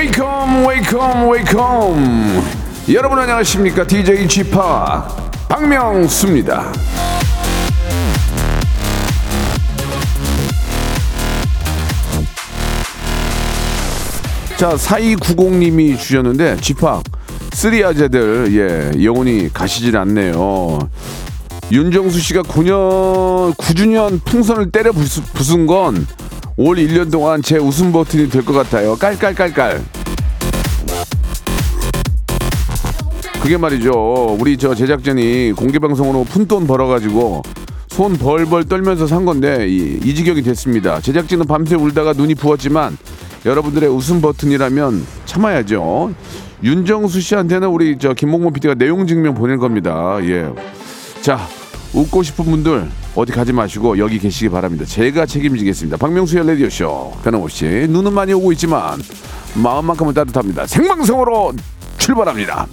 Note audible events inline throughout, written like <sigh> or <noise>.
Welcome, welcome, welcome. 여러분 안녕하십니까? DJ p 박명수입니다. 자, 4290님이 주셨는데, 집합, three 아재들, 예, 여운이 가시질 않네요. 윤정수 씨가 9년, 9주년 풍선을 때려 부순 건 올 1년 동안 제 웃음 버튼이 될 것 같아요. 깔깔깔깔. 그게 말이죠. 우리 저 제작진이 공개방송으로 푼돈 벌어가지고 손 벌벌 떨면서 산 건데 이, 이 지경이 됐습니다. 제작진은 밤새 울다가 눈이 부었지만 여러분들의 웃음 버튼이라면 참아야죠. 윤정수 씨한테는 우리 저 김몽모 PD가 내용 증명 보낼 겁니다. 예. 자, 웃고 싶은 분들 어디 가지 마시고 여기 계시기 바랍니다. 제가 책임지겠습니다. 박명수의 라디오쇼 변함없이 눈은 많이 오고 있지만 마음만큼은 따뜻합니다. 생방송으로 출발합니다.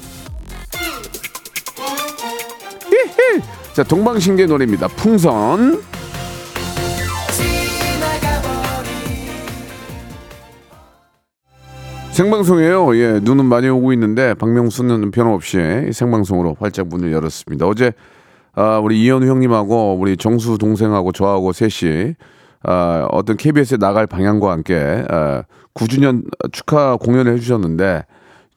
<laughs> 자, 동방신기 노래입니다. 풍선. 생방송이에요. 예, 눈은 많이 오고 있는데 박명수는 변함없이 생방송으로 활짝 문을 열었습니다. 어제 아, 우리 이현우 형님하고 우리 정수 동생하고 저하고 셋이 아, 어떤 KBS에 나갈 방향과 함께 아, 9주년 축하 공연을 해주셨는데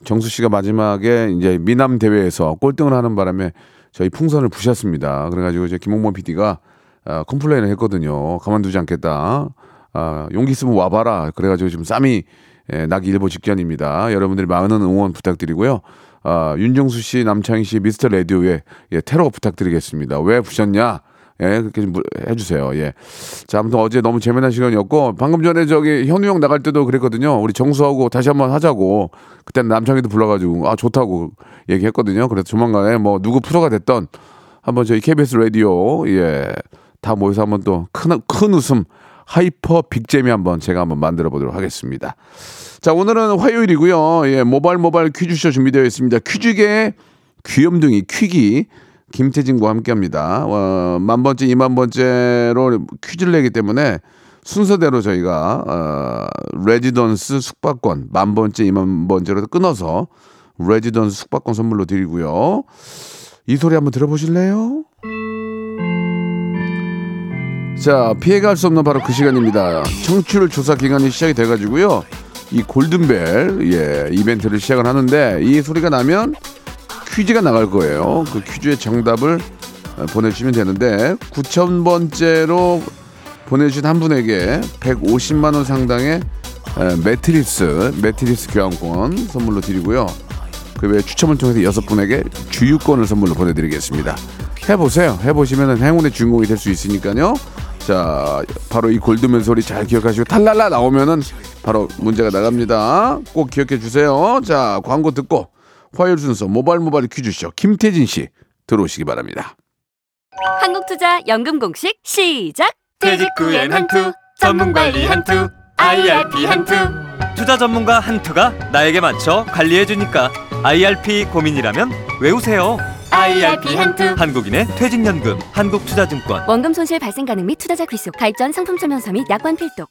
정수 씨가 마지막에 이제 미남 대회에서 꼴등을 하는 바람에 저희 풍선을 부셨습니다. 그래가지고 이제 김홍범 PD가 아, complain을 했거든요. 가만두지 않겠다. 아, 용기 있으면 와봐라. 그래가지고 지금 쌈이 예, 나기 일보 직전입니다. 여러분들이 많은 응원 부탁드리고요. 아, 윤정수 씨, 남창희 씨, 미스터 라디오에 예, 테러 부탁드리겠습니다. 왜 부셨냐? 예, 그렇게 좀 해주세요. 예. 자, 아무튼 어제 너무 재미난 시간이었고, 방금 전에 저기 현우 형 나갈 때도 그랬거든요. 우리 정수하고 다시 한번 하자고. 그때는 남창희도 불러가지고, 아, 좋다고 얘기했거든요. 그래서 조만간에 뭐 누구 프로가 됐던 한번 저희 KBS 라디오, 예, 다 모여서 한번 또 큰, 큰 웃음, hyper big잼이 한번 제가 한번 만들어 보도록 하겠습니다. 자, 오늘은 화요일이고요. 예, 모바일 모바일 퀴즈쇼 준비되어 있습니다. 퀴즈계의 귀염둥이 퀴기 김태진과 함께합니다. 어, 만 번째, 이만 번째로 퀴즈를 내기 때문에 순서대로 저희가 어, 레지던스 숙박권 만 번째, 이만 번째로 끊어서 레지던스 숙박권 선물로 드리고요. 이 소리 한번 들어보실래요? 자, 피해갈 수 없는 바로 그 시간입니다. 청취율 조사 기간이 시작이 돼가지고요. 이 골든벨, 예, 이벤트를 시작을 하는데 이 소리가 나면 퀴즈가 나갈 거예요. 그 퀴즈의 정답을 어, 보내주시면 되는데 9,000번째로 보내주신 한 분에게 150만 원 상당의 에, 매트리스, 매트리스 교환권 선물로 드리고요. 그 외에 추첨을 통해서 여섯 분에게 주유권을 선물로 보내드리겠습니다. 해보세요. 해보시면 행운의 주인공이 될 수 있으니까요. 자, 바로 이 골드맨 소리 잘 기억하시고 탈랄라 나오면은 바로 문제가 나갑니다. 꼭 기억해 주세요. 자, 광고 듣고 화요일 순서 모바일 모바일 퀴즈쇼 김태진 씨 들어오시기 바랍니다. 한국투자 연금 공식 시작. 퇴직 후엔 한투, 전문 관리 한투, IRP 한투. 투자 전문가 한투가 나에게 맞춰 관리해주니까 IRP 고민이라면 외우세요. IRP 한투. 한국인의 퇴직연금, 한국투자증권. 원금 손실 발생 가능 및 투자자 귀속, 가입 전 상품 설명서 및 약관 필독.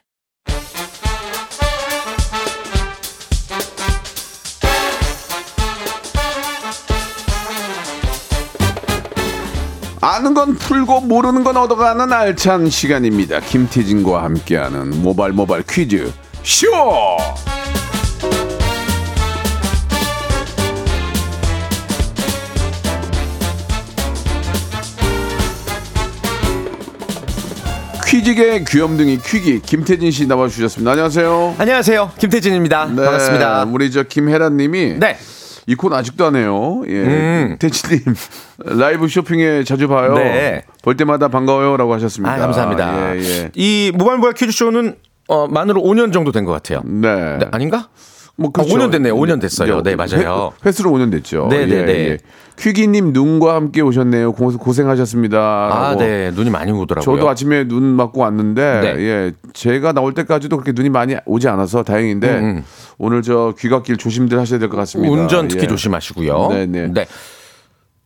아는 건 풀고 모르는 건 얻어가는 알찬 시간입니다. 김태진과 함께하는 모발 모발 퀴즈 쇼. 퀴즈계 귀염둥이 퀴기 김태진 씨 나와주셨습니다. 안녕하세요. 안녕하세요. 김태진입니다. 네, 반갑습니다. 우리 저 김혜란님이 네. 이 코너 아직도 안 해요. 예. 음. 대치님, 라이브 쇼핑에 자주 봐요. 네. 볼 때마다 반가워요 라고 하셨습니다. 아, 감사합니다. 예, 예. 이 모바일 모바일 퀴즈쇼는 어, 만으로 5년 정도 된 것 같아요. 네. 네, 아닌가? 뭐 아, 5년 됐네요. 5년 됐어요. 네, 맞아요. 회, 수로 5년 됐죠. 네, 네, 네. 퀴기님 눈과 함께 오셨네요. 고, 고생하셨습니다. 아. 네. 눈이 많이 오더라고요. 저도 아침에 눈 맞고 왔는데 네. 예 제가 나올 때까지도 그렇게 눈이 많이 오지 않아서 다행인데 음, 오늘 저 귀갓길 조심들 하셔야 될 것 같습니다. 운전 특히 예. 조심하시고요. 네, 네.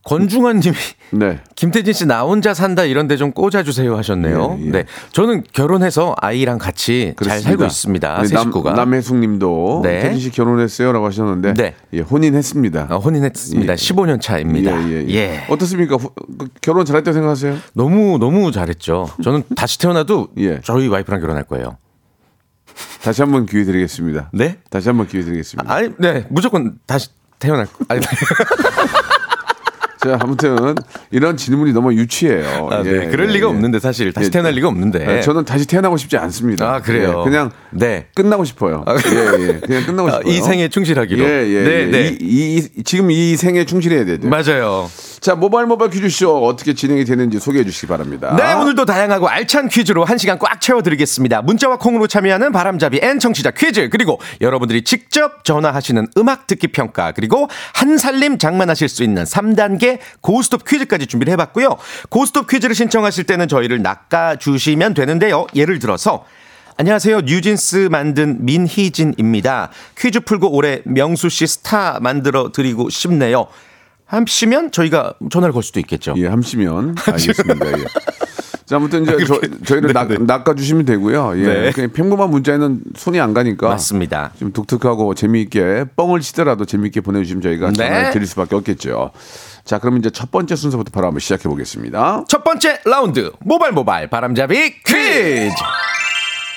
권중환 님이 <laughs> 네. 김태진 씨 나 혼자 산다 이런 데 좀 꽂아 주세요 하셨네요. 예, 예. 네. 저는 결혼해서 아이랑 같이 잘 그렇습니다. 살고 있습니다. 우리 새 식구가. 남혜숙님도 네. 태진 씨 결혼했어요라고 하셨는데 네. 예, 혼인했습니다. 어, 혼인했습니다. 예. 15년 차입니다. 예, 예, 예. 예. 어떻습니까? 후- 그 결혼 잘했다고 생각하세요? 너무 너무 잘했죠. 저는 <laughs> 다시 태어나도 예. 저희 와이프랑 결혼할 거예요. 다시 한번 기회 드리겠습니다. 네? 다시 한번 기회 드리겠습니다. 아니, 네, 무조건 다시 태어날 거. 아니, <laughs> 자, 아무튼 이런 질문이 너무 유치해요. 아, 네. 예, 그럴 예, 리가 예. 없는데 사실 다시 예, 태어날 리가 없는데. 네, 저는 다시 태어나고 싶지 않습니다. 아, 그래요? 예, 그냥 네. 끝나고 싶어요. 예, 예. 그냥 끝나고 아, 싶어요. 이 생에 충실하기로. 예, 예. 네, 예. 네. 이, 이- 지금 이 생에 충실해야 돼요. 맞아요. 자, 모바일 모바일 퀴즈쇼 어떻게 진행이 되는지 소개해 주시기 바랍니다. 네, 오늘도 다양하고 알찬 퀴즈로 한 시간 꽉 채워드리겠습니다. 문자와 콩으로 참여하는 바람잡이 and 청취자 퀴즈, 그리고 여러분들이 직접 전화하시는 음악 듣기 평가, 그리고 한 살림 장만하실 수 있는 3단계 고스톱 퀴즈까지 준비를 해봤고요. 고스톱 퀴즈를 신청하실 때는 저희를 낚아주시면 되는데요. 예를 들어서, 안녕하세요. 뉴진스 만든 민희진입니다. 퀴즈 풀고 올해 명수 씨 스타 만들어 드리고 싶네요. 하시면 저희가 전화를 걸 수도 있겠죠. 예, 함시면 <laughs> 알겠습니다. 예. 자, 아무튼 이제 저, 저희를 낚, 낚아 주시면 되고요. 예. 네. 그냥 평범한 문자에는 손이 안 가니까. 맞습니다. 좀 독특하고 재미있게 뻥을 치더라도 재미있게 보내주시면 저희가 네. 전화를 드릴 수밖에 없겠죠. 자, 그럼 이제 첫 번째 순서부터 바로 한번 시작해 보겠습니다. 첫 번째 라운드 모발 모발 바람잡이 퀴즈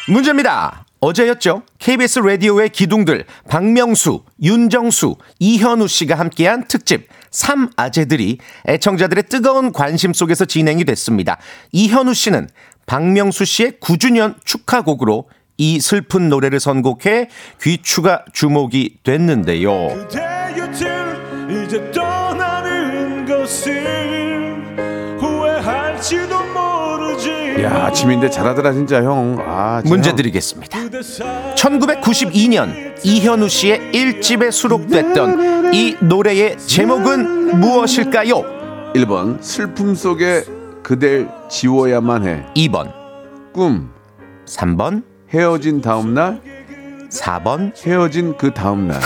문제입니다. 어제였죠. KBS 라디오의 기둥들 박명수, 윤정수, 이현우 씨가 함께한 특집 3아재들이 애청자들의 뜨거운 관심 속에서 진행이 됐습니다. 이현우 씨는 박명수 씨의 9주년 축하곡으로 이 슬픈 노래를 선곡해 귀추가 주목이 됐는데요. 야, 아침인데 잘하더라, 진짜 형. 아, 진짜 문제 형. 드리겠습니다. 그대 사 1992년 이현우 씨의 1집에 수록됐던 이 노래의 제목은 무엇일까요? 1번, 슬픔 속에 그댈 지워야만 해. 2번, 꿈, 3번, 헤어진 다음 날, 4번, 헤어진 그 다음 날.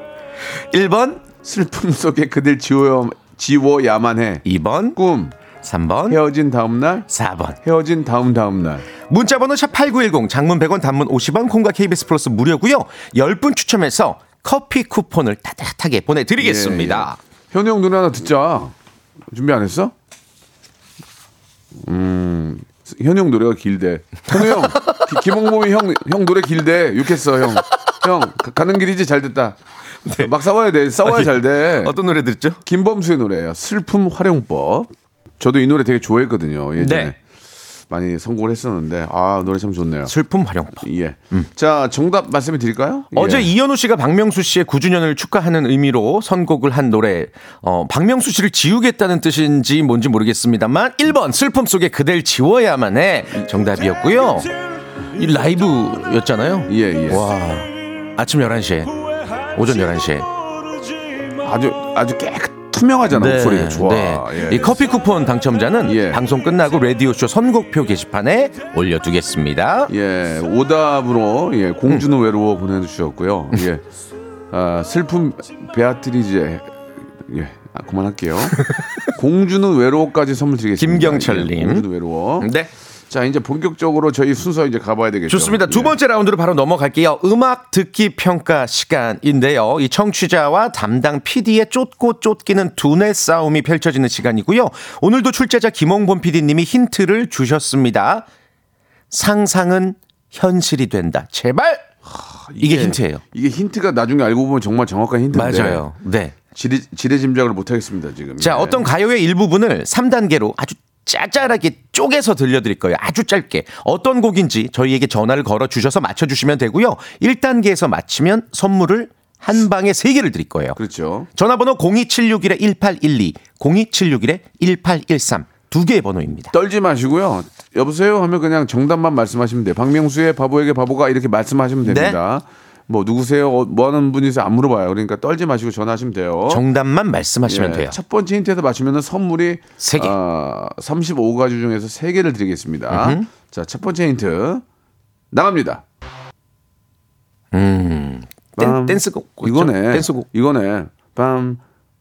<laughs> 1번, 슬픔 속에 그댈 지워야, 지워야만 해. 2번, 꿈, 3번, 헤어진 다음 날, 4번. 헤어진 다음 다음 날. 문자 번호 샵8910 장문 100원 단문 50원 콩과 KBS 플러스 무료고요. 10분 추첨해서 커피 쿠폰을 따뜻하게 보내 드리겠습니다. 현우 형 노래 하나 듣자. 준비 안 했어? 음, 현우 형 노래가 길대. 현우 형, 기- 김홍범이 형, 형 노래 길대. 욕했어, 형. 형, 가- 가는 길이지 잘 됐다. 막 싸워야 돼. 싸워야 아니, 잘 돼. 어떤 노래 듣죠? 김범수의 노래예요. 슬픔 활용법. 저도 이 노래 되게 좋아했거든요. 예전에. 네. 많이 선곡을 했었는데 아 노래 참 좋네요. 슬픔 활용법. 예. 자 정답 말씀해 드릴까요? 어제 예. 이현우 씨가 박명수 씨의 9주년을 축하하는 의미로 선곡을 한 노래, 어, 박명수 씨를 지우겠다는 뜻인지 뭔지 모르겠습니다만, 1번, 슬픔 속에 그댈 지워야만 해. 정답이었고요. 이 라이브였잖아요. 예, 예. 와, 아침 11시에, 오전 11시에. 아주 아주 깨끗 투명하잖아 목소리가 좋아. 예. 이 커피 쿠폰 당첨자는 예. 방송 끝나고 라디오쇼 선곡표 게시판에 올려두겠습니다. 예, 오답으로 예, 공주는 외로워 보내주셨고요. 예, 아, 슬픔 베아트리제 예, 아, 그만할게요. <laughs> 공주는 외로워까지 선물 드리겠습니다. 김경철님. 예, 공주는 외로워. 네. 자, 이제 본격적으로 저희 순서 이제 가봐야 되겠죠. 좋습니다. 두 예. 번째 라운드로 바로 넘어갈게요. 음악 듣기 평가 시간인데요. 이 청취자와 담당 PD의 쫓고 쫓기는 두뇌 싸움이 펼쳐지는 시간이고요. 오늘도 출제자 김홍범 PD님이 힌트를 주셨습니다. 상상은 현실이 된다. 제발! 이게 힌트예요. 이게 힌트가 나중에 알고 보면 정말 정확한 힌트인데. 맞아요. 네. 지레, 지레 짐작을 못하겠습니다 지금. 자, 예. 어떤 가요의 일부분을 3단계로 아주 짜잘하게 쪼개서 들려드릴 거예요. 아주 짧게. 어떤 곡인지 저희에게 전화를 걸어 주셔서 맞춰주시면 되고요. 1단계에서 맞히면 선물을 한 방에 세 개를 드릴 거예요. 그렇죠. 전화번호 02761-1812, 02761-1813 두 개의 번호입니다. 떨지 마시고요. 여보세요 하면 그냥 정답만 말씀하시면 돼요. 박명수의 바보에게 바보가 이렇게 말씀하시면 네. 됩니다. 뭐 누구세요? 어, 뭐 하는 분이세요? 안 물어봐요. 그러니까 떨지 마시고 전화하시면 돼요. 정답만 말씀하시면 예, 돼요. 첫 번째 힌트에서 맞추면 선물이 세 개. 아, 35가지 중에서 세개를 드리겠습니다. 자, 첫 번째 힌트 나갑니다. 음. 댄, 빰. 댄 스곡 있죠? 이거네. 댄스곡. 이거네. 빰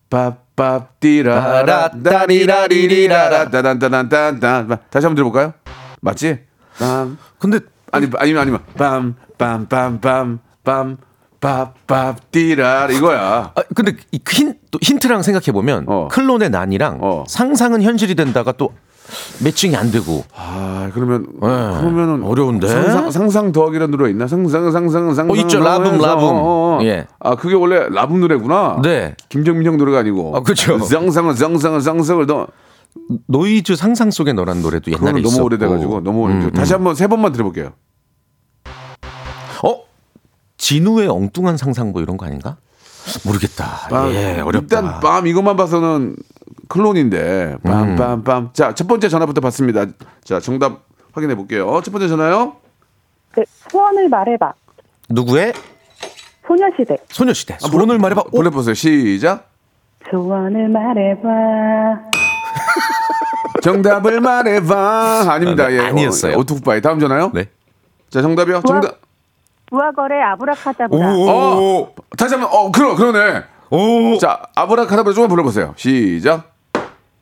빠밥 띠라라 따리라리리라라 따단따단따단 다시 한번 들어볼까요? 맞지? 빰 근데 아니 아니면 아니면 빰빰빰빰 빰빰 빠밥 띠라 이거야. 아, 근데 이 힌, 또 힌트랑 생각해 보면 어. 클론의 난이랑 어. 상상은 현실이 된다가 또 매칭이 안 되고 아 그러면 네. 그러면은 어려운데? 상상, 상상 더하기란 노래 있나? 상상 상상 상상 어, 있죠. 라붐, 라붐. 어, 어. 예. 아 그게 원래 라붐 노래구나. 네. 김정민 형 노래가 아니고. 아, 그쵸. <laughs> 상상은 상상은 상상을 너 노이즈 상상 속에 너란 노래도 옛날에 있었고 너무 오래돼가지고 너무 오래돼. 음, 다시 음. 한번 세 번만 들어볼게요. 어 지누의 엉뚱한 상상 뭐 이런 거 아닌가? 모르겠다. 빰. 예, 어렵다. 일단 빰 이것만 봐서는 클론인데 음. 빰빰빰. 자첫 번째 전화부터 받습니다. 자 정답 확인해 볼게요. 첫 번째 전화요. 그 소원을 말해봐. 누구의 소녀시대. 소녀시대. 소원을 말해봐. 오, 보내 보세요. 시작. 소원을 말해봐. <laughs> 정답을 말해봐. 아닙니다. 아, 네, 예. 아니었어요. 어, 오토바이 다음 전화요. 네. 자 정답이요. 정답. 부하거래 아브라카다브라. 어 다시 한번 어 그러 그러네. 오. 자 아브라카다브라 조금 불러보세요. 시작.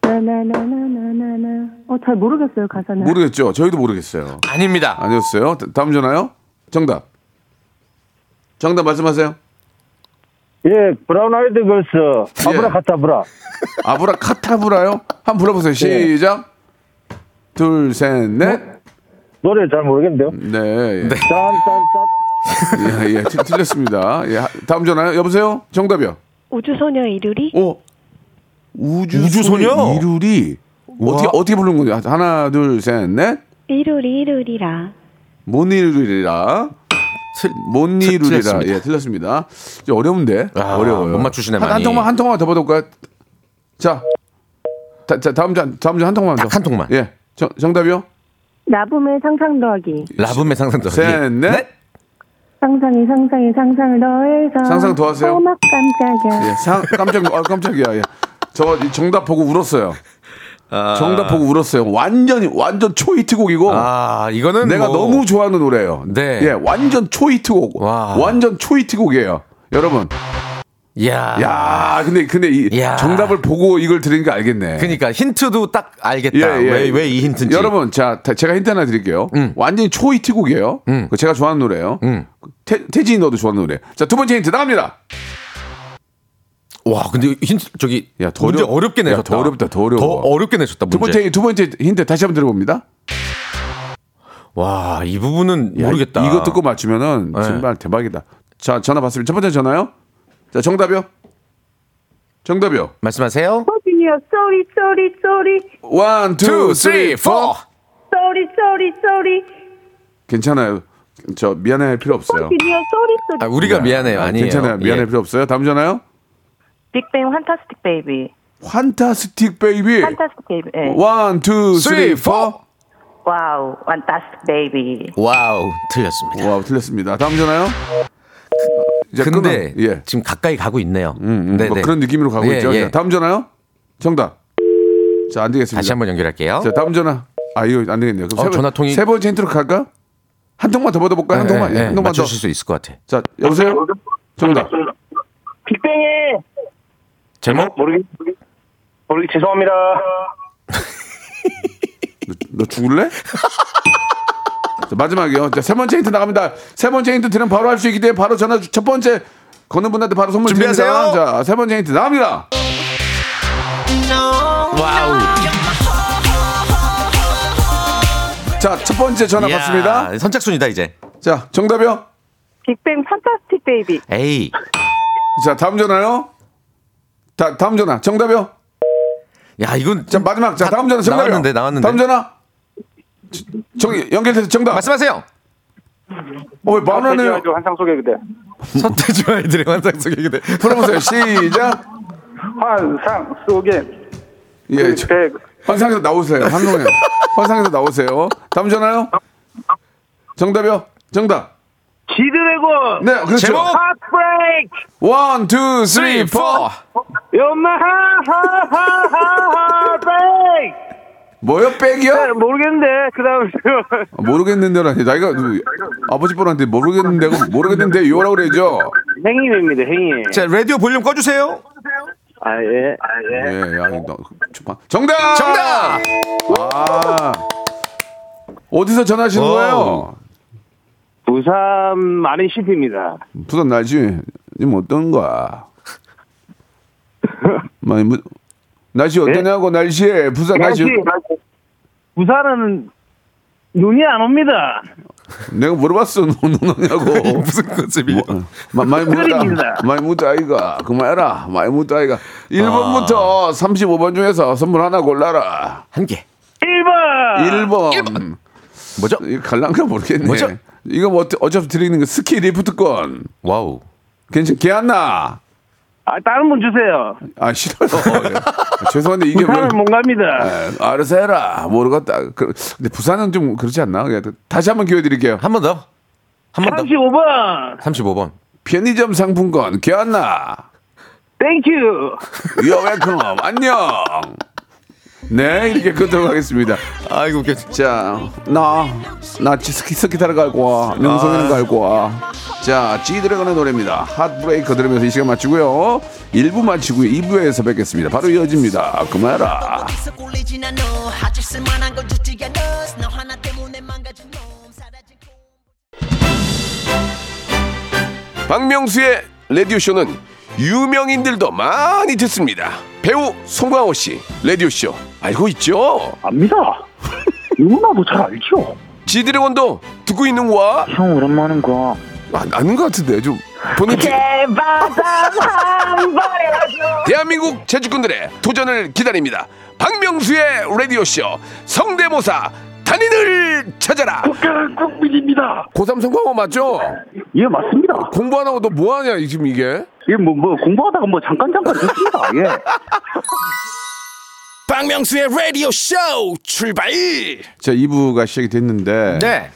나나나나나나나. 어, 잘 모르겠어요, 가사는. 모르겠죠. 저희도 모르겠어요. 아닙니다. 아니었어요. 다- 다음 전화요. 정답. 정답 말씀하세요. 예, 브라운 아이드 걸스 예. Abracadabra. Abracadabra요? 한번 불러보세요. 시작. 둘, 셋, 넷. 노래 잘 모르겠는데요. 네. 예. 짠짠짠. 예, 예. 틀- 틀렸습니다. 예. 하- 다음 전화요. 여보세요? 정답이요. 우주소녀 이루리? 오. 우주 우주소녀? 이루리. 어떻게 어떻게 부르는 거냐? 하나, 둘, 셋, 넷. 이루리, 이루리라. 못 이루리라. 틀- 못 이루리라. 틀렸습니다. 예, 틀렸습니다. 좀 어려운데. 아, 어려워요. 못 맞추시네, 한, 한 많이. 통만 한 통만 더 받아볼까요? 자. 다, 자, 다음 전 다음 전한 통만 더. 딱한 통만. 예. 정, 정답이요? 나붐의 상상 더하기. 라붐의 상상 더. 셋, 넷. 상상이 상상이 상상을 더해서. 상상 더하세요. 어머 깜짝이야. 예, 상, 깜짝, 아, 깜짝이야. 예. 저이 정답 보고 울었어요. 정답 보고 울었어요. 완전히, 완전 초히트곡이고. 아, 이거는 내가 뭐- 너무 좋아하는 노래예요. 네. 예, 완전 초히트곡. 와. 완전 초히트곡이에요. 여러분. 야. 야, 근데, 근데 이 야. 정답을 보고 이걸 들으니까 알겠네. 그러니까 힌트도 딱 알겠다. 예, 예. 왜왜 이 힌트인지. 여러분, 자, 다- 제가 힌트 하나 드릴게요. 음. 완전히 초히트곡이에요. 음. 그거 제가 좋아하는 노래예요. 음. 태, 태진이 너도 좋아하는 노래. 자, 두 번째 힌트 나갑니다. 와, 근데 힌트 저기 야, 더 문제 어렵게 야, 내셨다. 더 어렵다, 더 어려워. 더 어렵게 내셨다. 두 문제. 번째, 두 번째 힌트 다시 한번 들어봅니다. 와, 이 부분은 야, 모르겠다. 이거 듣고 맞추면은 네. 정말 대박이다. 자, 전화 받습니다. 첫 번째 전화요. 자, 정답이요. 정답이요. 말씀하세요. 슈퍼주니어 Sorry Sorry Sorry. One, two, three, four. Sorry Sorry Sorry. 괜찮아요. 저 미안해할 필요 없어요. 슈퍼주니어 Sorry Sorry. 아, 우리가 미안해요. 아, 아니에요. 괜찮아요. 미안할 예. 필요 없어요. 다음 전화요. 빅뱅 Fantastic Baby. Fantastic Baby. Fantastic Baby. 예. One, two, three. Four. Wow, Fantastic Baby. Wow, 틀렸습니다. Wow, 틀렸습니다. 다음 전화요. 이제 근데 끊어. 예. 지금 가까이 가고 있네요. 음, 음, 네, 뭐 네. 그런 느낌으로 가고 예, 있죠. 예. 자, 다음 전화요. 정답. 자, 안 되겠습니다. 다시 한번 연결할게요. 자, 다음 전화. 아, 이거 안 되겠네요. 그럼 어, 세, 번- 전화 통이- 세 번째 힌트로 갈까? 한 통만 더 받아볼까요? 한 네, 통만. 네, 예, 한 통만 더. 맞추실 수 있을 것 같아. 자, 여보세요? 정답. 빅뱅이 제목? 모르겠 모르겠 죄송합니다. 너, 너 죽을래? <laughs> 자, 마지막이요. 자, 세 번째 힌트 나갑니다. 세 번째 힌트 들으면 바로 할 수 있기 때문에 바로 전화 주- 첫 번째 거는 분한테 바로 선물 준비하세요. 드립니다. 자, 세 번째 힌트 나갑니다. Wow. 자, 첫 번째 전화 받습니다. 선착순이다 이제. 자, 정답이요? 빅뱅 판타스틱 베이비. 에이. 자, 다음 전화요. 다, 다음 전화. 정답이요? 야, 이건 자, 마지막. 자, 다 다음 전화. 정답이요. 나왔는데 나왔는데. 다음 전화. 정, 연결돼서 정답. 말씀하세요. 어, 왜 만화네요? 환상 속의 그대. 서태지 아이들의 환상 속의 그대. 풀어보세요. 시작. 환상 속의 예, 저- 그대. 환상에서 나오세요. 한동에 환상에서 나오세요. 다음 전화요. 정답이요. 정답. 지드래곤. 네, 그렇죠. 제목! Heartbreak. One, two, three, four. 연 뭐요? 백이요? 모르겠는데 그 다음 모르겠는데라니. 나이가 그 아버지 뻔한데 모르겠는데 모르겠는데 요라고 그래죠. 행님입니다 행님. 자, 라디오 볼륨 꺼주세요. 아 예. 예, 야, 너, 정답. 정답! 아. 어디서 전화하시는 오. 거예요? 부산 마린 CP입니다. 부산 날씨 지금 어떤 거야? <laughs> 많이 무, 날씨 어떠냐고 날씨에 부산 날씨. 부산은 눈이 안 옵니다. 내가 물어봤어 눈 오냐고. <laughs> 무슨 마, 많이 묵다. 많이 묵다 아이가. 그만해라. 많이 묵다 아이가. 1번부터 35번 중에서 선물 하나 골라라. 한 개. 1번. 1번. 뭐죠? 이거 갈랑가 모르겠네. 뭐죠? 이거 뭐 어차- 어차피 드리는 거 스키 리프트권. Wow. 괜찮, 개안나? 아 다른 분 주세요. 아, 싫어요. 예. 아, 죄송한데 이게 부산은 못 갑니다. 에, 알아서 해라. 모르겠다. 그, 근데 부산은 좀 그렇지 않나? 다시 한번 기회 드릴게요. 한 번 더. 한 번 더. 35번. 35번. 편의점 상품권 개안나? Thank you. You're welcome. 안녕. 네, 이렇게 끄도록 하겠습니다. 아이고, 웃겨. 자, 나, 나 스키, 스키 타러 갈 거야. 명성이는 갈 거야. 자, G드래곤의 노래입니다. Heartbreaker 들으면서 이 시간 마치고요. 1부 마치고요. 2부에서 뵙겠습니다. 바로 이어집니다. 그만해라. 박명수의 라디오쇼는 유명인들도 많이 듣습니다. 배우 송강호 씨, 라디오쇼 알고 있죠? 압니다. <laughs> 누구나도 잘 알죠. 지드래곤도 듣고 있는 거야? 형 오랜만인 거. 아, 아는 것 같은데 좀 본인 지- 대한민국 제주꾼들의 도전을 기다립니다. 박명수의 라디오 쇼 성대모사 단인을 찾아라. 국가는 국민입니다. 고3 성공한 맞죠? 예 맞습니다. 공부 안 하고 너 뭐 하냐 지금 이게? 예뭐 뭐 공부하다가 뭐 잠깐 잠깐 듣습니다. 예. <laughs> 박명수의 라디오 쇼 출발 자 2부가 시작이 됐는데 네.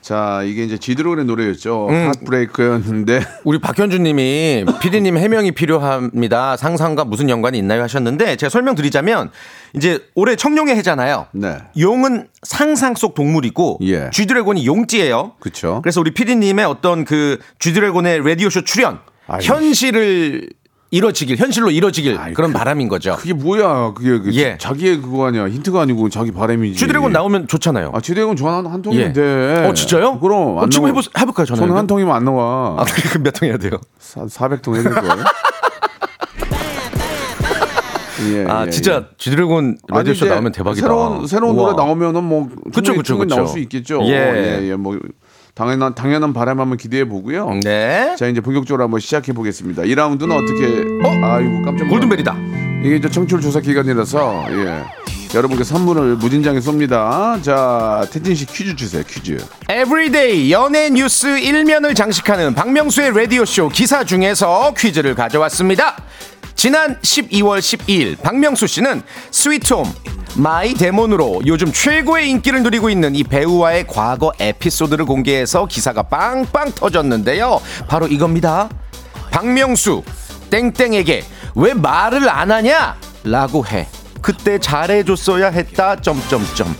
자 이게 이제 지드래곤의 노래였죠. 핫브레이크였는데 <laughs> 우리 박현주님이 피디님 해명이 필요합니다. 상상과 무슨 연관이 있나요 하셨는데 제가 설명드리자면 이제 올해 청룡의 해잖아요. 네. 용은 상상 속 동물이고 예. 쥐드래곤이 용지예요. 그쵸. 그래서 우리 피디님의 어떤 그 쥐드래곤의 라디오 쇼 출연 아이고. 현실을 이뤄지길 현실로 이뤄지길 그런 바람인 거죠. 그게 뭐야? 그게 그 예. 자기의 그거 아니야? 힌트가 아니고 자기 바람이지. 쥐드래곤 나오면 좋잖아요. 아 지드래곤 전화 한 통이면 예. 돼. 어 진짜요? 그럼 어, 안 지금. 해보, 해볼까요 전화? 저는 한 통이면 안 나와. 아 그럼 몇 통 해야 돼요? 400통 해야 될 거예요. <laughs> 예, 아 예, 진짜 예. 쥐드래곤 아니, 라디오 쇼 이제 나오면 대박이다. 새로운 새로운 우와. 노래 나오면은 뭐 그쵸, 그쵸, 그쵸. 나올 수 있겠죠. 예. 예, 예, 뭐 당연한 당연한 바람 한번 기대해 보고요. 네. 자 이제 본격적으로 한번 시작해 보겠습니다. 2라운드는 어떻게? 아이고 깜짝 놀랐네. 골든벨이다. 이게 이제 청취율 조사 기간이라서 예. 여러분께 선물을 무진장에 쏩니다. 자 태진 씨 퀴즈 주세요. 퀴즈. Everyday 연예 뉴스 일면을 장식하는 박명수의 라디오 쇼 기사 중에서 퀴즈를 가져왔습니다. 지난 12월 12일 박명수 씨는 Sweet Home My Demon으로 요즘 최고의 인기를 누리고 있는 이 배우와의 과거 에피소드를 공개해서 기사가 빵빵 터졌는데요. 바로 이겁니다. 박명수 땡땡에게 왜 말을 안 하냐? 라고 해. 그때 잘해줬어야 했다. 점점점.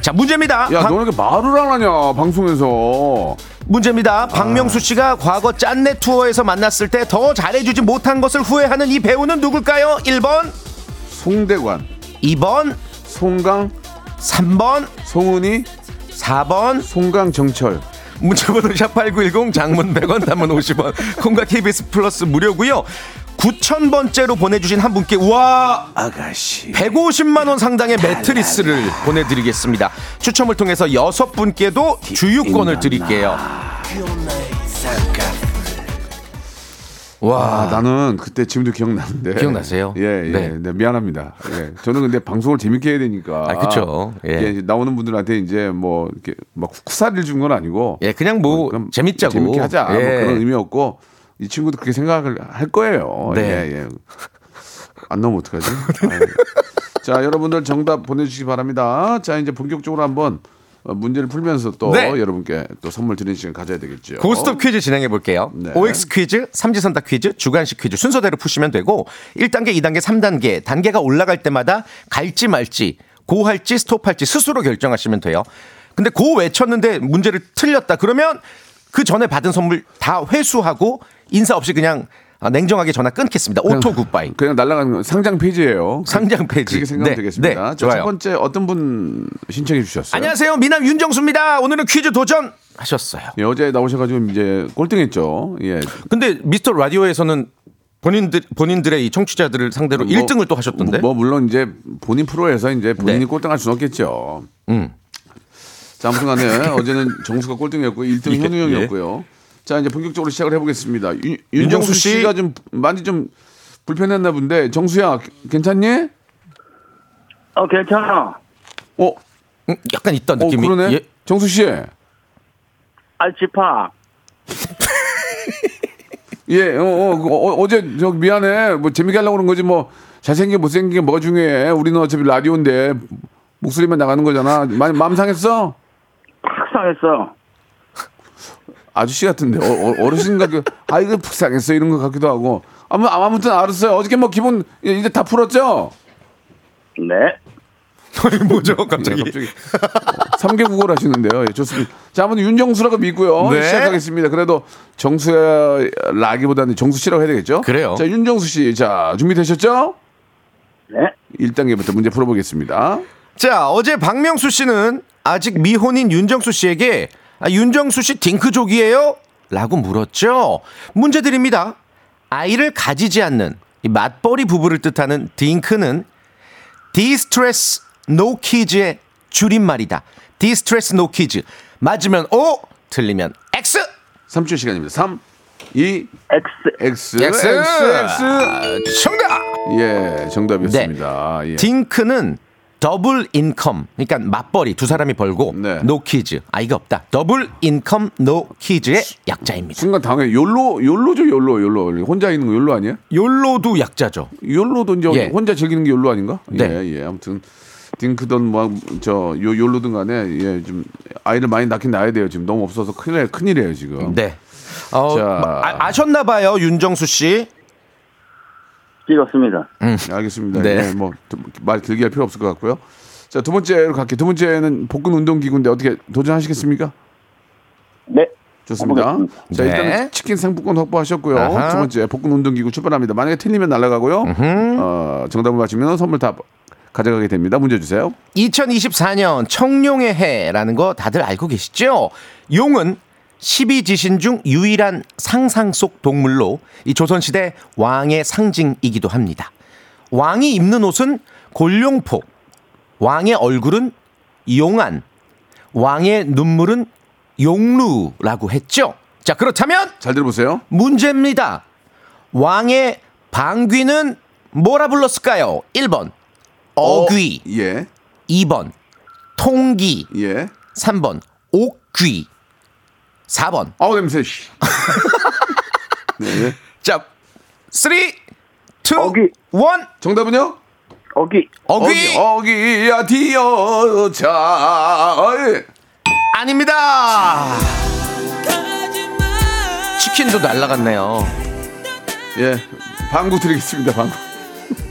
자 문제입니다. 야 박- 너는 왜 말을 안 하냐 방송에서. 문제입니다. 박명수 씨가 과거 짠내 투어에서 만났을 때 더 잘해주지 못한 것을 후회하는 이 배우는 누굴까요? 1번, 송대관, 2번, 송강, 3번, 송은이, 4번. 송강 정철. 문자번호 샵8910 장문 100원 단문 50원 콩과 KBS 플러스 무료고요 9,000번째로 보내주신 한 분께 우와 아가씨. 150만 원 상당의 매트리스를 보내드리겠습니다 추첨을 통해서 여섯 분께도 주유권을 드릴게요 와. 아, 나는 그때 지금도 기억나는데. 기억나세요? <laughs> 예, 예. 네. 네. 미안합니다. 예. 저는 근데 방송을 재밌게 해야 되니까. 아, 그쵸. 예. 이제 나오는 분들한테 이제 뭐 이렇게 막 쿠사리를 준 건 아니고. 예, 그냥 뭐 그럼 재밌자고. 재밌게 하자. 뭐 예. 그런 의미였고 이 친구도 그렇게 생각을 할 거예요. 네. 예, 예. 안 나오면 어떡하지? <laughs> 자, 여러분들 정답 보내주시기 바랍니다. 자, 이제 본격적으로 한번 어, 문제를 풀면서 또 네. 여러분께 또 선물 드리는 시간 가져야 되겠죠. 고스톱 퀴즈 진행해 볼게요. 네. OX 퀴즈, 삼지선다 퀴즈, 주간식 퀴즈 순서대로 푸시면 되고 1단계, 2단계, 3단계 단계가 올라갈 때마다 갈지 말지 고 할지 스톱 할지 스스로 결정하시면 돼요. 근데 고 외쳤는데 문제를 틀렸다 그러면 그 전에 받은 선물 다 회수하고 인사 없이 그냥 아, 냉정하게 전화 끊겠습니다. Auto goodbye. 그냥 날아가는 건 상장 폐지예요. 상장 폐지. 그렇게 생각하면 네, 되겠습니다. 네, 자, 좋아요. 첫 번째 어떤 분 신청해 주셨어요? 안녕하세요. 미남 윤정수입니다. 오늘은 퀴즈 도전 하셨어요. 예, 어제 나오셔가지고 이제 꼴등했죠. 예. 근데 미스터 라디오에서는 본인들 본인들의 이 청취자들을 상대로 뭐, 1등을 또 하셨던데. 뭐 물론 이제 본인 프로에서 이제 본인이 네. 꼴등할 수는 없겠죠. 음. 자, 아무튼간에 어제는 정수가 꼴등이었고 1등 예, 현우 형이었고요. 자, 이제 본격적으로 시작을 해보겠습니다. 윤, 윤정수 씨. 씨가 좀 많이 좀 불편했나 본데 정수야 괜찮니? 어, 괜찮아. 어, 음, 약간 있던 어 느낌이. 그러네. 예. 정수 씨. 알지파. <laughs> 예, 어, 어, 어, 어제 저 미안해. 뭐 재밌게 하려고 그런 거지 뭐 잘생긴 못생긴 게 뭐가 중요해. 우리는 어차피 라디오인데 목소리만 나가는 거잖아. 많이 마음 상했어? 팍 상했어. 아저씨 같은데 어, 어, 어르신 같고 아 이거 푹 상했어 이런 거 같기도 하고 아무 아무튼 알았어요. 어저께 뭐 기분 이제 다 풀었죠? 네. <laughs> 뭐죠, 네, 갑자기? 갑자기 3개 국어를 하시는데요. 예, 좋습니다. 자, 한번 윤정수라고 믿고요. 네. 시작하겠습니다. 그래도 정수라기보다는 정수 씨라고 해야 되겠죠? 그래요. 자, 윤정수 씨. 자, 준비되셨죠? 네. 1단계부터 문제 풀어보겠습니다. 자, 어제 박명수 씨는 아직 미혼인 윤정수 씨에게 아, 윤정수 씨 딩크족이에요? 라고 물었죠. 문제 드립니다. 아이를 가지지 않는 이 맞벌이 부부를 뜻하는 딩크는 Distress No Kids의 줄임말이다. Distress No Kids. 맞으면 O, 틀리면 X. 3초 시간입니다. 3, 2, X. X. X. X. 정답. 예, 정답이었습니다. 예. 딩크는 double income, 그러니까 맞벌이 두 사람이 벌고 네. no kids 아이가 없다. double income no kids의 약자입니다. 순간 당해 욜로, 욜로죠, 욜로, 욜로. 혼자 있는 거 욜로 아니야? 욜로도 약자죠. 욜로도 이제 예. 혼자 즐기는 게 욜로 아닌가? 네. 예, 예. 아무튼 딩크든 뭐저 욜로든 간에 예, 좀 아이를 많이 낳긴 낳아야 돼요. 지금 너무 없어서 큰일 큰일이에요, 지금. 네. 어, 자. 아, 아셨나 봐요, 윤정수 씨. 찍었습니다. 알겠습니다. 네. 예, 뭐말 길게 할 필요 없을 것 같고요. 자, 두 번째로 갈게요. 두 번째는 복근 운동 기구인데 어떻게 도전하시겠습니까? 네. 좋습니다. 해보겠습니다. 자, 네. 일단 치킨 상품권 확보하셨고요. 아하. 두 번째 복근 운동 기구 출발합니다. 만약에 틀리면 날아가고요. 어, 정답을 맞히면 선물 다 가져가게 됩니다. 문제 주세요. 2024년 청룡의 해라는 거 다들 알고 계시죠? 용은 12지신 중 유일한 상상 속 동물로 이 조선시대 왕의 상징이기도 합니다. 왕이 입는 옷은 골룡포, 왕의 얼굴은 용안, 왕의 눈물은 용루라고 했죠? 자, 그렇다면 잘 들어보세요. 문제입니다. 왕의 방귀는 뭐라 불렀을까요? 1번 어귀, 예. 2번 통기, 예. 3번 옥귀, 4번. 아우 냄새. 씨. 네. 자, 3, 2, 어귀. 1. 정답은요? 어기. 어귀 어기 야 디어자. 어이. 아닙니다. 치킨도 날라갔네요. 예. 방구 드리겠습니다. 방구.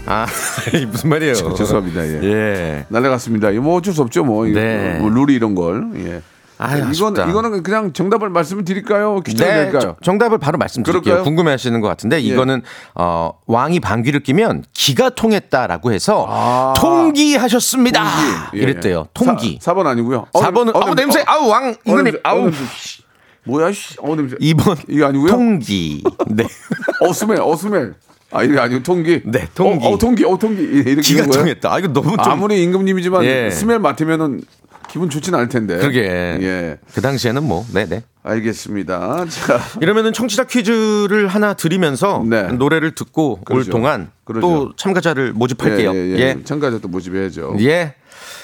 아, <laughs> 무슨 말이에요? 죄송합니다. 예. 예. 날라갔습니다. 이거 뭐 어쩔 수 없죠. 뭐, 네. 뭐 룰이 이런 걸. 예. 아유, 이건 아쉽다. 이거는 그냥 정답을 말씀을 드릴까요? 네? 저- 정답을 바로 말씀드릴게요. 그럴까요? 궁금해하시는 것 같은데 예. 이거는 어, 왕이 방귀를 뀌면 기가 통했다라고 해서 아. 통기하셨습니다. 통기. 예, 이랬대요. 예. 통기. 사, 4번 아니고요. 4번은 아우 냄새. 아우 왕 아우 냄새. 씨. 뭐야 씨. 어 냄새. 2번 이거 아니고요? 통기. 네. <laughs> 어스멜 어스멜. 아 이게 아니고 통기. 네, 통기. 어, 어 통기. 어 통기. 이렇게 기가? 통했다. 아 이거 너무 좀 아무리 임금님이지만 예. 스멜 맡으면은 기분 좋진 않을 텐데. 그러게. 예. 그 당시에는 뭐 네네. 알겠습니다. <laughs> 자, 이러면은 청취자 퀴즈를 하나 드리면서 네. 노래를 듣고 그러죠. 올 동안 그러죠. 또 참가자를 모집할게요. 예, 예, 예. 참가자 또 모집해야죠. 예.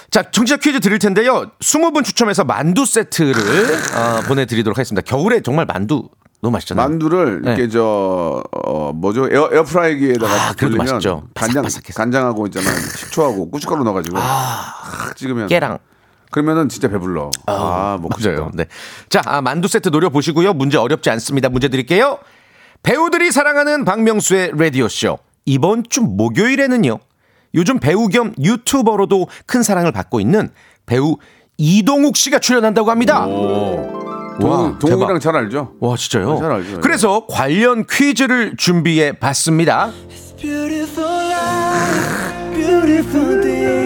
자, 청취자 퀴즈 드릴 텐데요. 20분 추첨해서 만두 세트를 어, 보내드리도록 하겠습니다. 겨울에 정말 만두 너무 맛있잖아요. 만두를 네. 이렇게 저 어, 뭐죠 에어, 에어프라이기에다가 아, 그래도 돌리면 맛있죠. 간장 바삭바삭해서. 간장하고 있잖아요 식초하고 고춧가루 넣어가지고 확 찍으면 깨랑. 그러면은 진짜 배불러. 아, 먹고 맞아요. 싶다. 네. 자, 아, 만두 세트 노려보시고요. 문제 어렵지 않습니다. 문제 드릴게요. 배우들이 사랑하는 박명수의 라디오쇼. 이번 주 목요일에는요. 요즘 배우 겸 유튜버로도 큰 사랑을 받고 있는 배우 이동욱 씨가 출연한다고 합니다. 동, 동욱이랑 잘 알죠? 와, 진짜요? 잘 알죠. 그래서 관련 퀴즈를 준비해 봤습니다.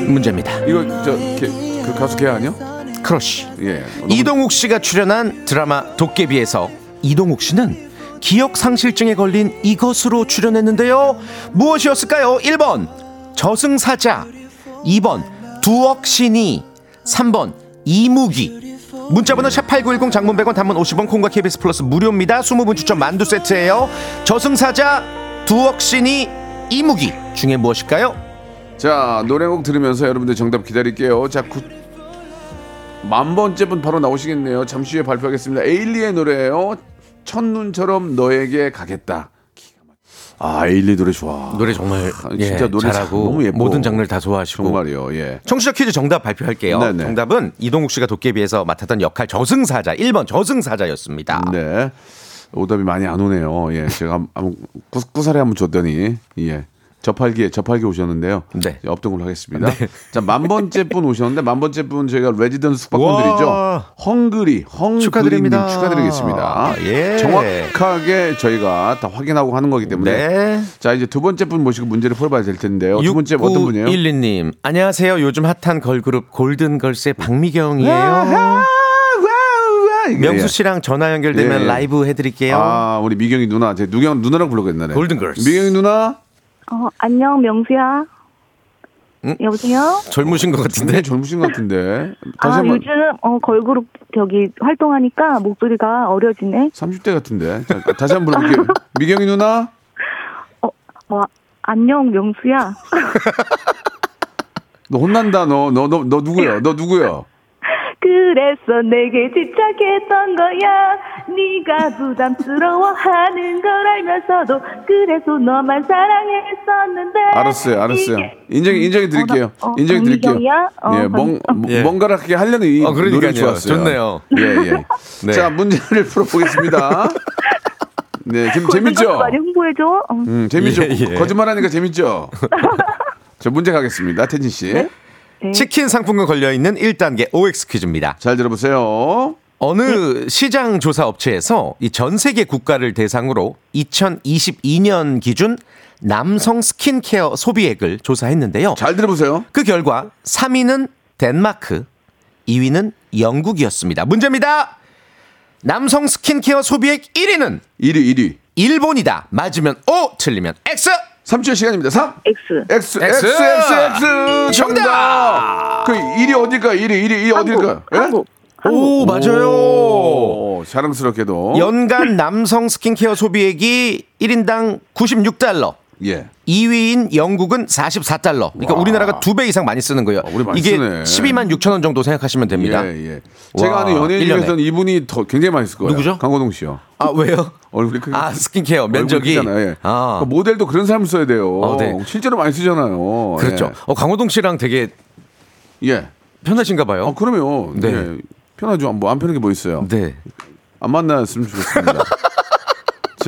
문제입니다. 이거 저 걔, 그 가수 걔 아니야? 크러쉬. 예. 이동욱 씨가 출연한 드라마 도깨비에서 이동욱 씨는 기억 상실증에 걸린 이것으로 출연했는데요. 무엇이었을까요? 1번 저승사자, 2번 두억신이, 3번 이무기. 문자번호 샵8910 장문 100원 단문 50원 콩과 KBS 플러스 무료입니다. 20분 추첨 만두 세트예요. 저승사자, 두억신이, 이무기 중에 무엇일까요? 자 노래곡 들으면서 여러분들 정답 기다릴게요. 자 구, 만 번째 분 바로 나오시겠네요. 잠시 후에 발표하겠습니다. 에일리의 노래예요. 첫눈처럼 너에게 가겠다. 아 에일리 노래 좋아. 노래 정말 아, 예, 진짜 노래 잘하고 너무 예뻐. 모든 장르를 다 좋아하시고 정말이요. 예. 청취자 퀴즈 정답 발표할게요. 네네. 정답은 이동욱 씨가 도깨비에서 맡았던 역할 저승사자 1번 저승사자였습니다. 네. 오답이 많이 안 오네요. 예. 제가 한- 한번 꾸, 꾸사리 한번 줬더니 예. 저팔기에 저팔기 오셨는데요. 네. 업등을 하겠습니다. 자, 만 번째 분 오셨는데 만 번째 분 저희가 레지던스 숙박권 드리죠. 와. 헝그리, 헝그리님 축하드립니다. 축하드리겠습니다. 예. 정확하게 저희가 다 확인하고 하는 거기 때문에. 네. 자, 이제 두 번째 분 모시고 문제를 풀어봐야 될 텐데요. 두 번째 어떤 분이에요? 6912님 안녕하세요. 요즘 핫한 걸그룹 골든걸스의 박미경이에요. 아, 명수 씨랑 전화 연결되면 예, 예. 라이브 해드릴게요. 아, 우리 미경이 누나. 제 누경 누나랑 불렀겠네. 골든걸스. 미경이 누나? 어, 안녕, 명수야. 응? 여보세요? 젊으신 것 같은데. 굉장히 젊으신 것 같은데. 다시 아, 한번 요즘 어, 걸그룹 저기 활동하니까 목소리가 어려지네. 30대 같은데. 자, 다시 한 번 불러볼게요. <laughs> 미경이 누나? 어, 뭐 안녕, 명수야. <laughs> 너 혼난다. 너, 너, 너, 너 누구야? <laughs> 너 누구야? 그래서 내게 집착했던 거야. 네가 부담스러워하는 걸 알면서도 그래서 너만 사랑했었는데. 알았어요, 알았어요. 인정, 인정해 드릴게요. 어, 나- 어, 인정해 드릴게요. 박미경이야? 어, 예, 뭐- 예. <laughs> 뭔가를 하게 하려는 이 어, 그러니까요. 노력이 좋았어요. 좋네요. 예, 예. <laughs> 네. 자, 문제를 풀어보겠습니다. <laughs> 네, 재, 골든걸스 재밌죠? 많이 홍보해줘. 어. 음, 재밌죠? 예, 예. 거짓말 하니까 재밌죠? 자, 문제 가겠습니다. 태진 씨. 네. 치킨 상품권 걸려있는 1단계 OX 퀴즈입니다. 잘 들어보세요. 어느 시장 조사 업체에서 이 전 세계 국가를 대상으로 2022년 기준 남성 스킨케어 소비액을 조사했는데요. 잘 들어보세요. 그 결과 3위는 덴마크, 2위는 영국이었습니다. 문제입니다. 남성 스킨케어 소비액 1위는 1위, 1위. 일본이다. 맞으면 O, 틀리면 X. 3초의 시간입니다. 3. X. X, X. X, X, X. 정답! 정답! 그 1위 어딜까? 1위, 1위, 1위 어딜까? 예? 한국. 오, 맞아요. 오, 자랑스럽게도. 연간 남성 스킨케어 소비액이 1인당 96달러. 예. 2위인 영국은 44달러. 그러니까 와. 우리나라가 두 배 이상 많이 쓰는 거예요. 아, 많이 이게 쓰네. 12만 6천 원 정도 생각하시면 됩니다. 예, 예. 제가 와, 아는 연예인 년에. 중에서는 이분이 더 굉장히 많이 쓸 거예요. 누구죠? 강호동 씨요. 아, 왜요? 얼굴이 크게. 아, 스킨케어 면적이. 예. 아. 그 모델도 그런 사람 써야 돼요. 어, 네. 실제로 많이 쓰잖아요. 그렇죠. 어, 강호동 씨랑 되게 예. 예. 편하신가 봐요. 어, 그러면 네. 예. 편하죠. 뭐안 편한 게 뭐 있어요. 네. 안 만났으면 좋겠습니다. <laughs>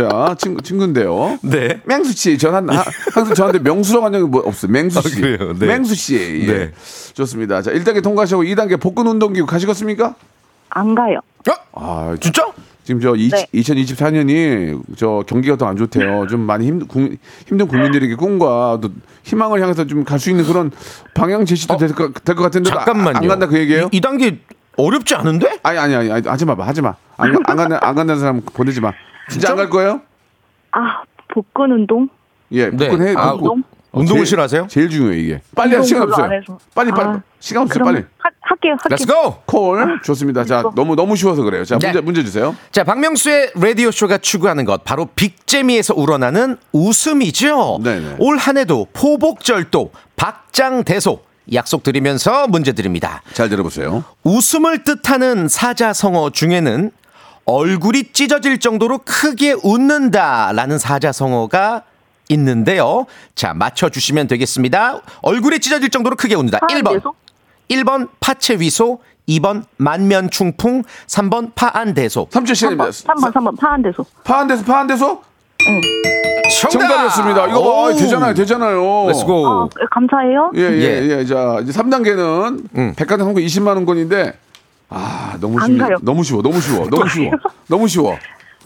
자, 친구 친구인데요. 네. 맹수 씨, 전 한, 하- 항상 저한테 명수라고 한 적이 뭐 없어요. 맹수 씨. 아, 그래요? 네. 맹수 씨. 예. 네. 좋습니다. 자, 1단계 통과하시고 2단계 복근 운동기구 가시겠습니까? 안 가요. 아, 진짜? 지금 저 이, 네. 2024년이 저 경기가 더 안 좋대요. 좀 많이 힘, 국, 힘든 국민들에게 꿈과 또 희망을 향해서 좀 갈 수 있는 그런 방향 제시도 될것 될것 같은데 잠깐만요. 안 간다 그 얘기예요? 이, 이 단계 어렵지 않은데? 아니 아니 아니 하지 마, 하지 마. 안, 가- 안 간다 안 간다는 사람 보내지 마. 진짜 안 갈 거예요? 아, 복근 운동? 예, 네. 복근 해. 아, 복근. 운동을 제일- 싫어하세요? 제일 중요해 이게. 빨리 할 운동 시간 없어요. 빨리 빨리 아, 시간 없어요. 빨리. 하, 할게요. 할게요. Let's go. 콜 좋습니다. 자 이거. 너무 너무 쉬워서 그래요. 자 네. 문제 문제 주세요. 자, 박명수의 라디오 쇼가 추구하는 것 바로 빅재미에서 우러나는 웃음이죠. 네네. 올 한해도 포복절도 박장대소 약속드리면서 문제 드립니다. 잘 들어보세요. 웃음을 뜻하는 사자성어 중에는 얼굴이 찢어질 정도로 크게 웃는다 라는 사자성어가 있는데요. 자, 맞춰주시면 되겠습니다. 얼굴이 찢어질 정도로 크게 웃는다. 파란 1번. 대소? 1번 파채위소, 2번 만면춘풍, 3번 파안대소. 3초 시간입니다. 3번, 3번, 파안대소. 파안대소 파안대소 정답 이었습니다. 이거 봐 오. 되잖아요, 되잖아요. Let's go. 아, 감사해요. 예, 예, 예. 예. 자, 이제 3단계는 음. 백화점 상품 20만 원권인데 아, 너무 안 쉬워. 너무 쉬워. 너무 쉬워. 너무 쉬워. <laughs> 너무 쉬워.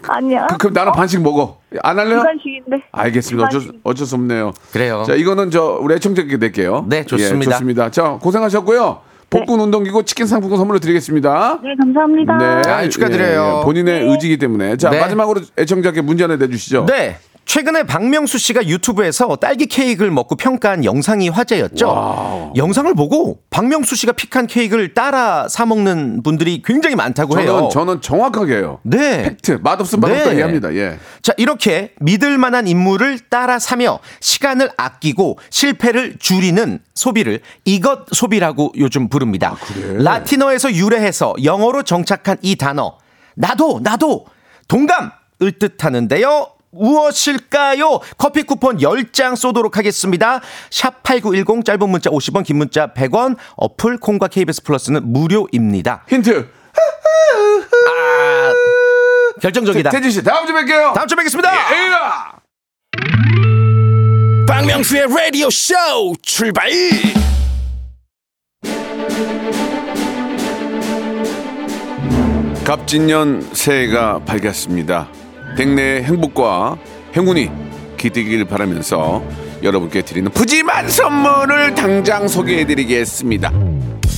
아니야. 그, 그럼 나는 반씩 먹어. 안 할래요? 주간식인데. 알겠습니다. 어쩔. 어쩔 수 없네요. 그래요. 자, 이거는 저 우리 애청자께 낼게요. 네, 좋습니다. 예, 좋습니다. 자, 고생하셨고요. 복근 운동기구 치킨 상품권 선물로 드리겠습니다. 네, 감사합니다. 네, 아이, 축하드려요. 예, 예. 본인의 의지이기 때문에. 자, 네. 마지막으로 애청자께 문제 하나 내주시죠. 네. 최근에 박명수 씨가 유튜브에서 딸기 케이크를 먹고 평가한 영상이 화제였죠. 영상을 보고 박명수 씨가 픽한 케이크를 따라 사 먹는 분들이 굉장히 많다고 해요. 저는 저는 정확하게 해요. 네. 팩트 맛없음 맛없다 네. 얘기합니다. 예. 자, 이렇게 믿을 만한 인물을 따라 사며 시간을 아끼고 실패를 줄이는 소비를 이것 소비라고 요즘 부릅니다. 라틴어에서 유래해서 영어로 정착한 이 단어. 나도, 나도, 동감을 뜻하는데요. 무엇일까요? 커피 쿠폰 10장 쏘도록 하겠습니다. 샵 8910 짧은 문자 50원, 긴 문자 100원, 어플 콩과 KBS 플러스는 무료입니다. 힌트. 아, 결정적이다. 태진 씨 다음 주에 뵐게요. 다음 주에 뵙겠습니다. 예. 박명수의 라디오 쇼 출발 갑진년 새해가 밝았습니다. 백내의 행복과 행운이 기대길 바라면서 여러분께 드리는 푸짐한 선물을 당장 소개해드리겠습니다.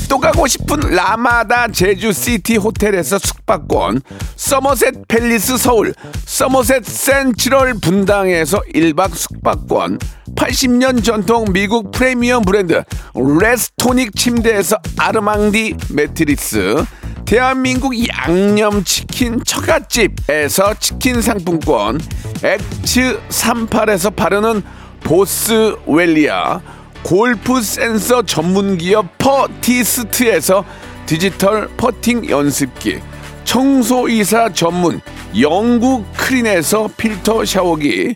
또 가고 싶은 라마다 제주시티 호텔에서 숙박권, 서머셋 팰리스 서울, 서머셋 센트럴 분당에서 1박 숙박권, 80년 전통 미국 프리미엄 브랜드 레스토닉 침대에서 아르망디 매트리스, 대한민국 양념치킨 처갓집에서 치킨 상품권, 엑츠 38에서 바르는 보스웰리아, 골프 센서 전문 기업 퍼티스트에서 디지털 퍼팅 연습기, 청소이사 전문 영국 크린에서 필터 샤워기,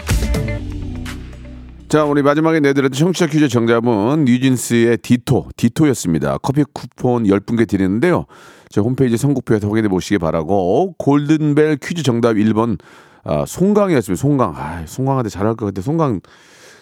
자, 우리 마지막에 내드렸던 청취자 퀴즈 정답은 뉴진스의 디토, 디토였습니다. 커피 쿠폰 10분께 드리는데요. 제 홈페이지 선곡표에서 확인해 보시기 바라고 골든벨 퀴즈 정답 1번 아, 송강이었습니다. 송강. 아, 송강한테 잘할 것 같아. 송강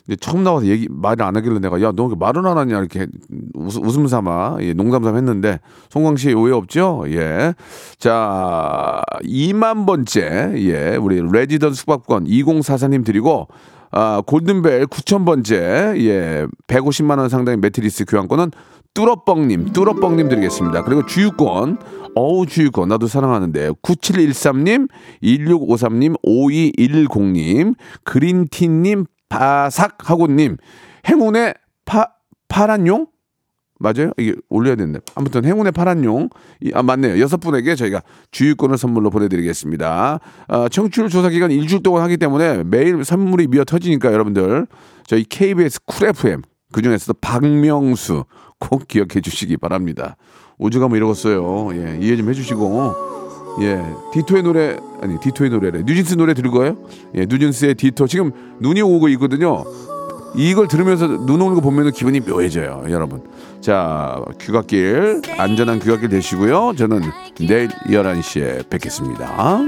근데 처음 나와서 얘기 말을 안 하길래 내가 야너왜 말을 안 하냐 이렇게 웃, 웃음 삼아 예, 농담 삼아 했는데 송광 씨 오해 없죠? 예. 자 2만 번째 예 우리 레지던 숙박권 2044님 드리고 아 골든벨 9천 번째 예 150만 원 상당의 매트리스 교환권은 뚜러뻥님, 뚜러뻥님 드리겠습니다. 그리고 주유권, 어우, 주유권, 나도 사랑하는데. 9713님, 1653님, 5210님, 그린티님, 바삭하고님, 행운의 파, 파란용? 맞아요? 이게 올려야 되는데. 아무튼 행운의 파란용. 이- 아, 맞네요. 여섯 분에게 저희가 주유권을 선물로 보내드리겠습니다. 아, 청취율 조사 기간 일주일 동안 하기 때문에 매일 선물이 미어 터지니까 여러분들 저희 KBS 쿨 FM 그 중에서도 박명수 꼭 기억해 주시기 바랍니다. 오죽하면 이러겠어요. 예, 이해 좀 해주시고. 예, 디토의 노래 아니 디토의 노래래. 뉴진스 노래 들을 거예요? 예, 뉴진스의 디토 지금 눈이 오고 있거든요. 이걸 들으면서 눈 오는 거 보면 기분이 묘해져요, 여러분. 자, 귀갓길 안전한 귀갓길 되시고요. 저는 내일 11시에 뵙겠습니다.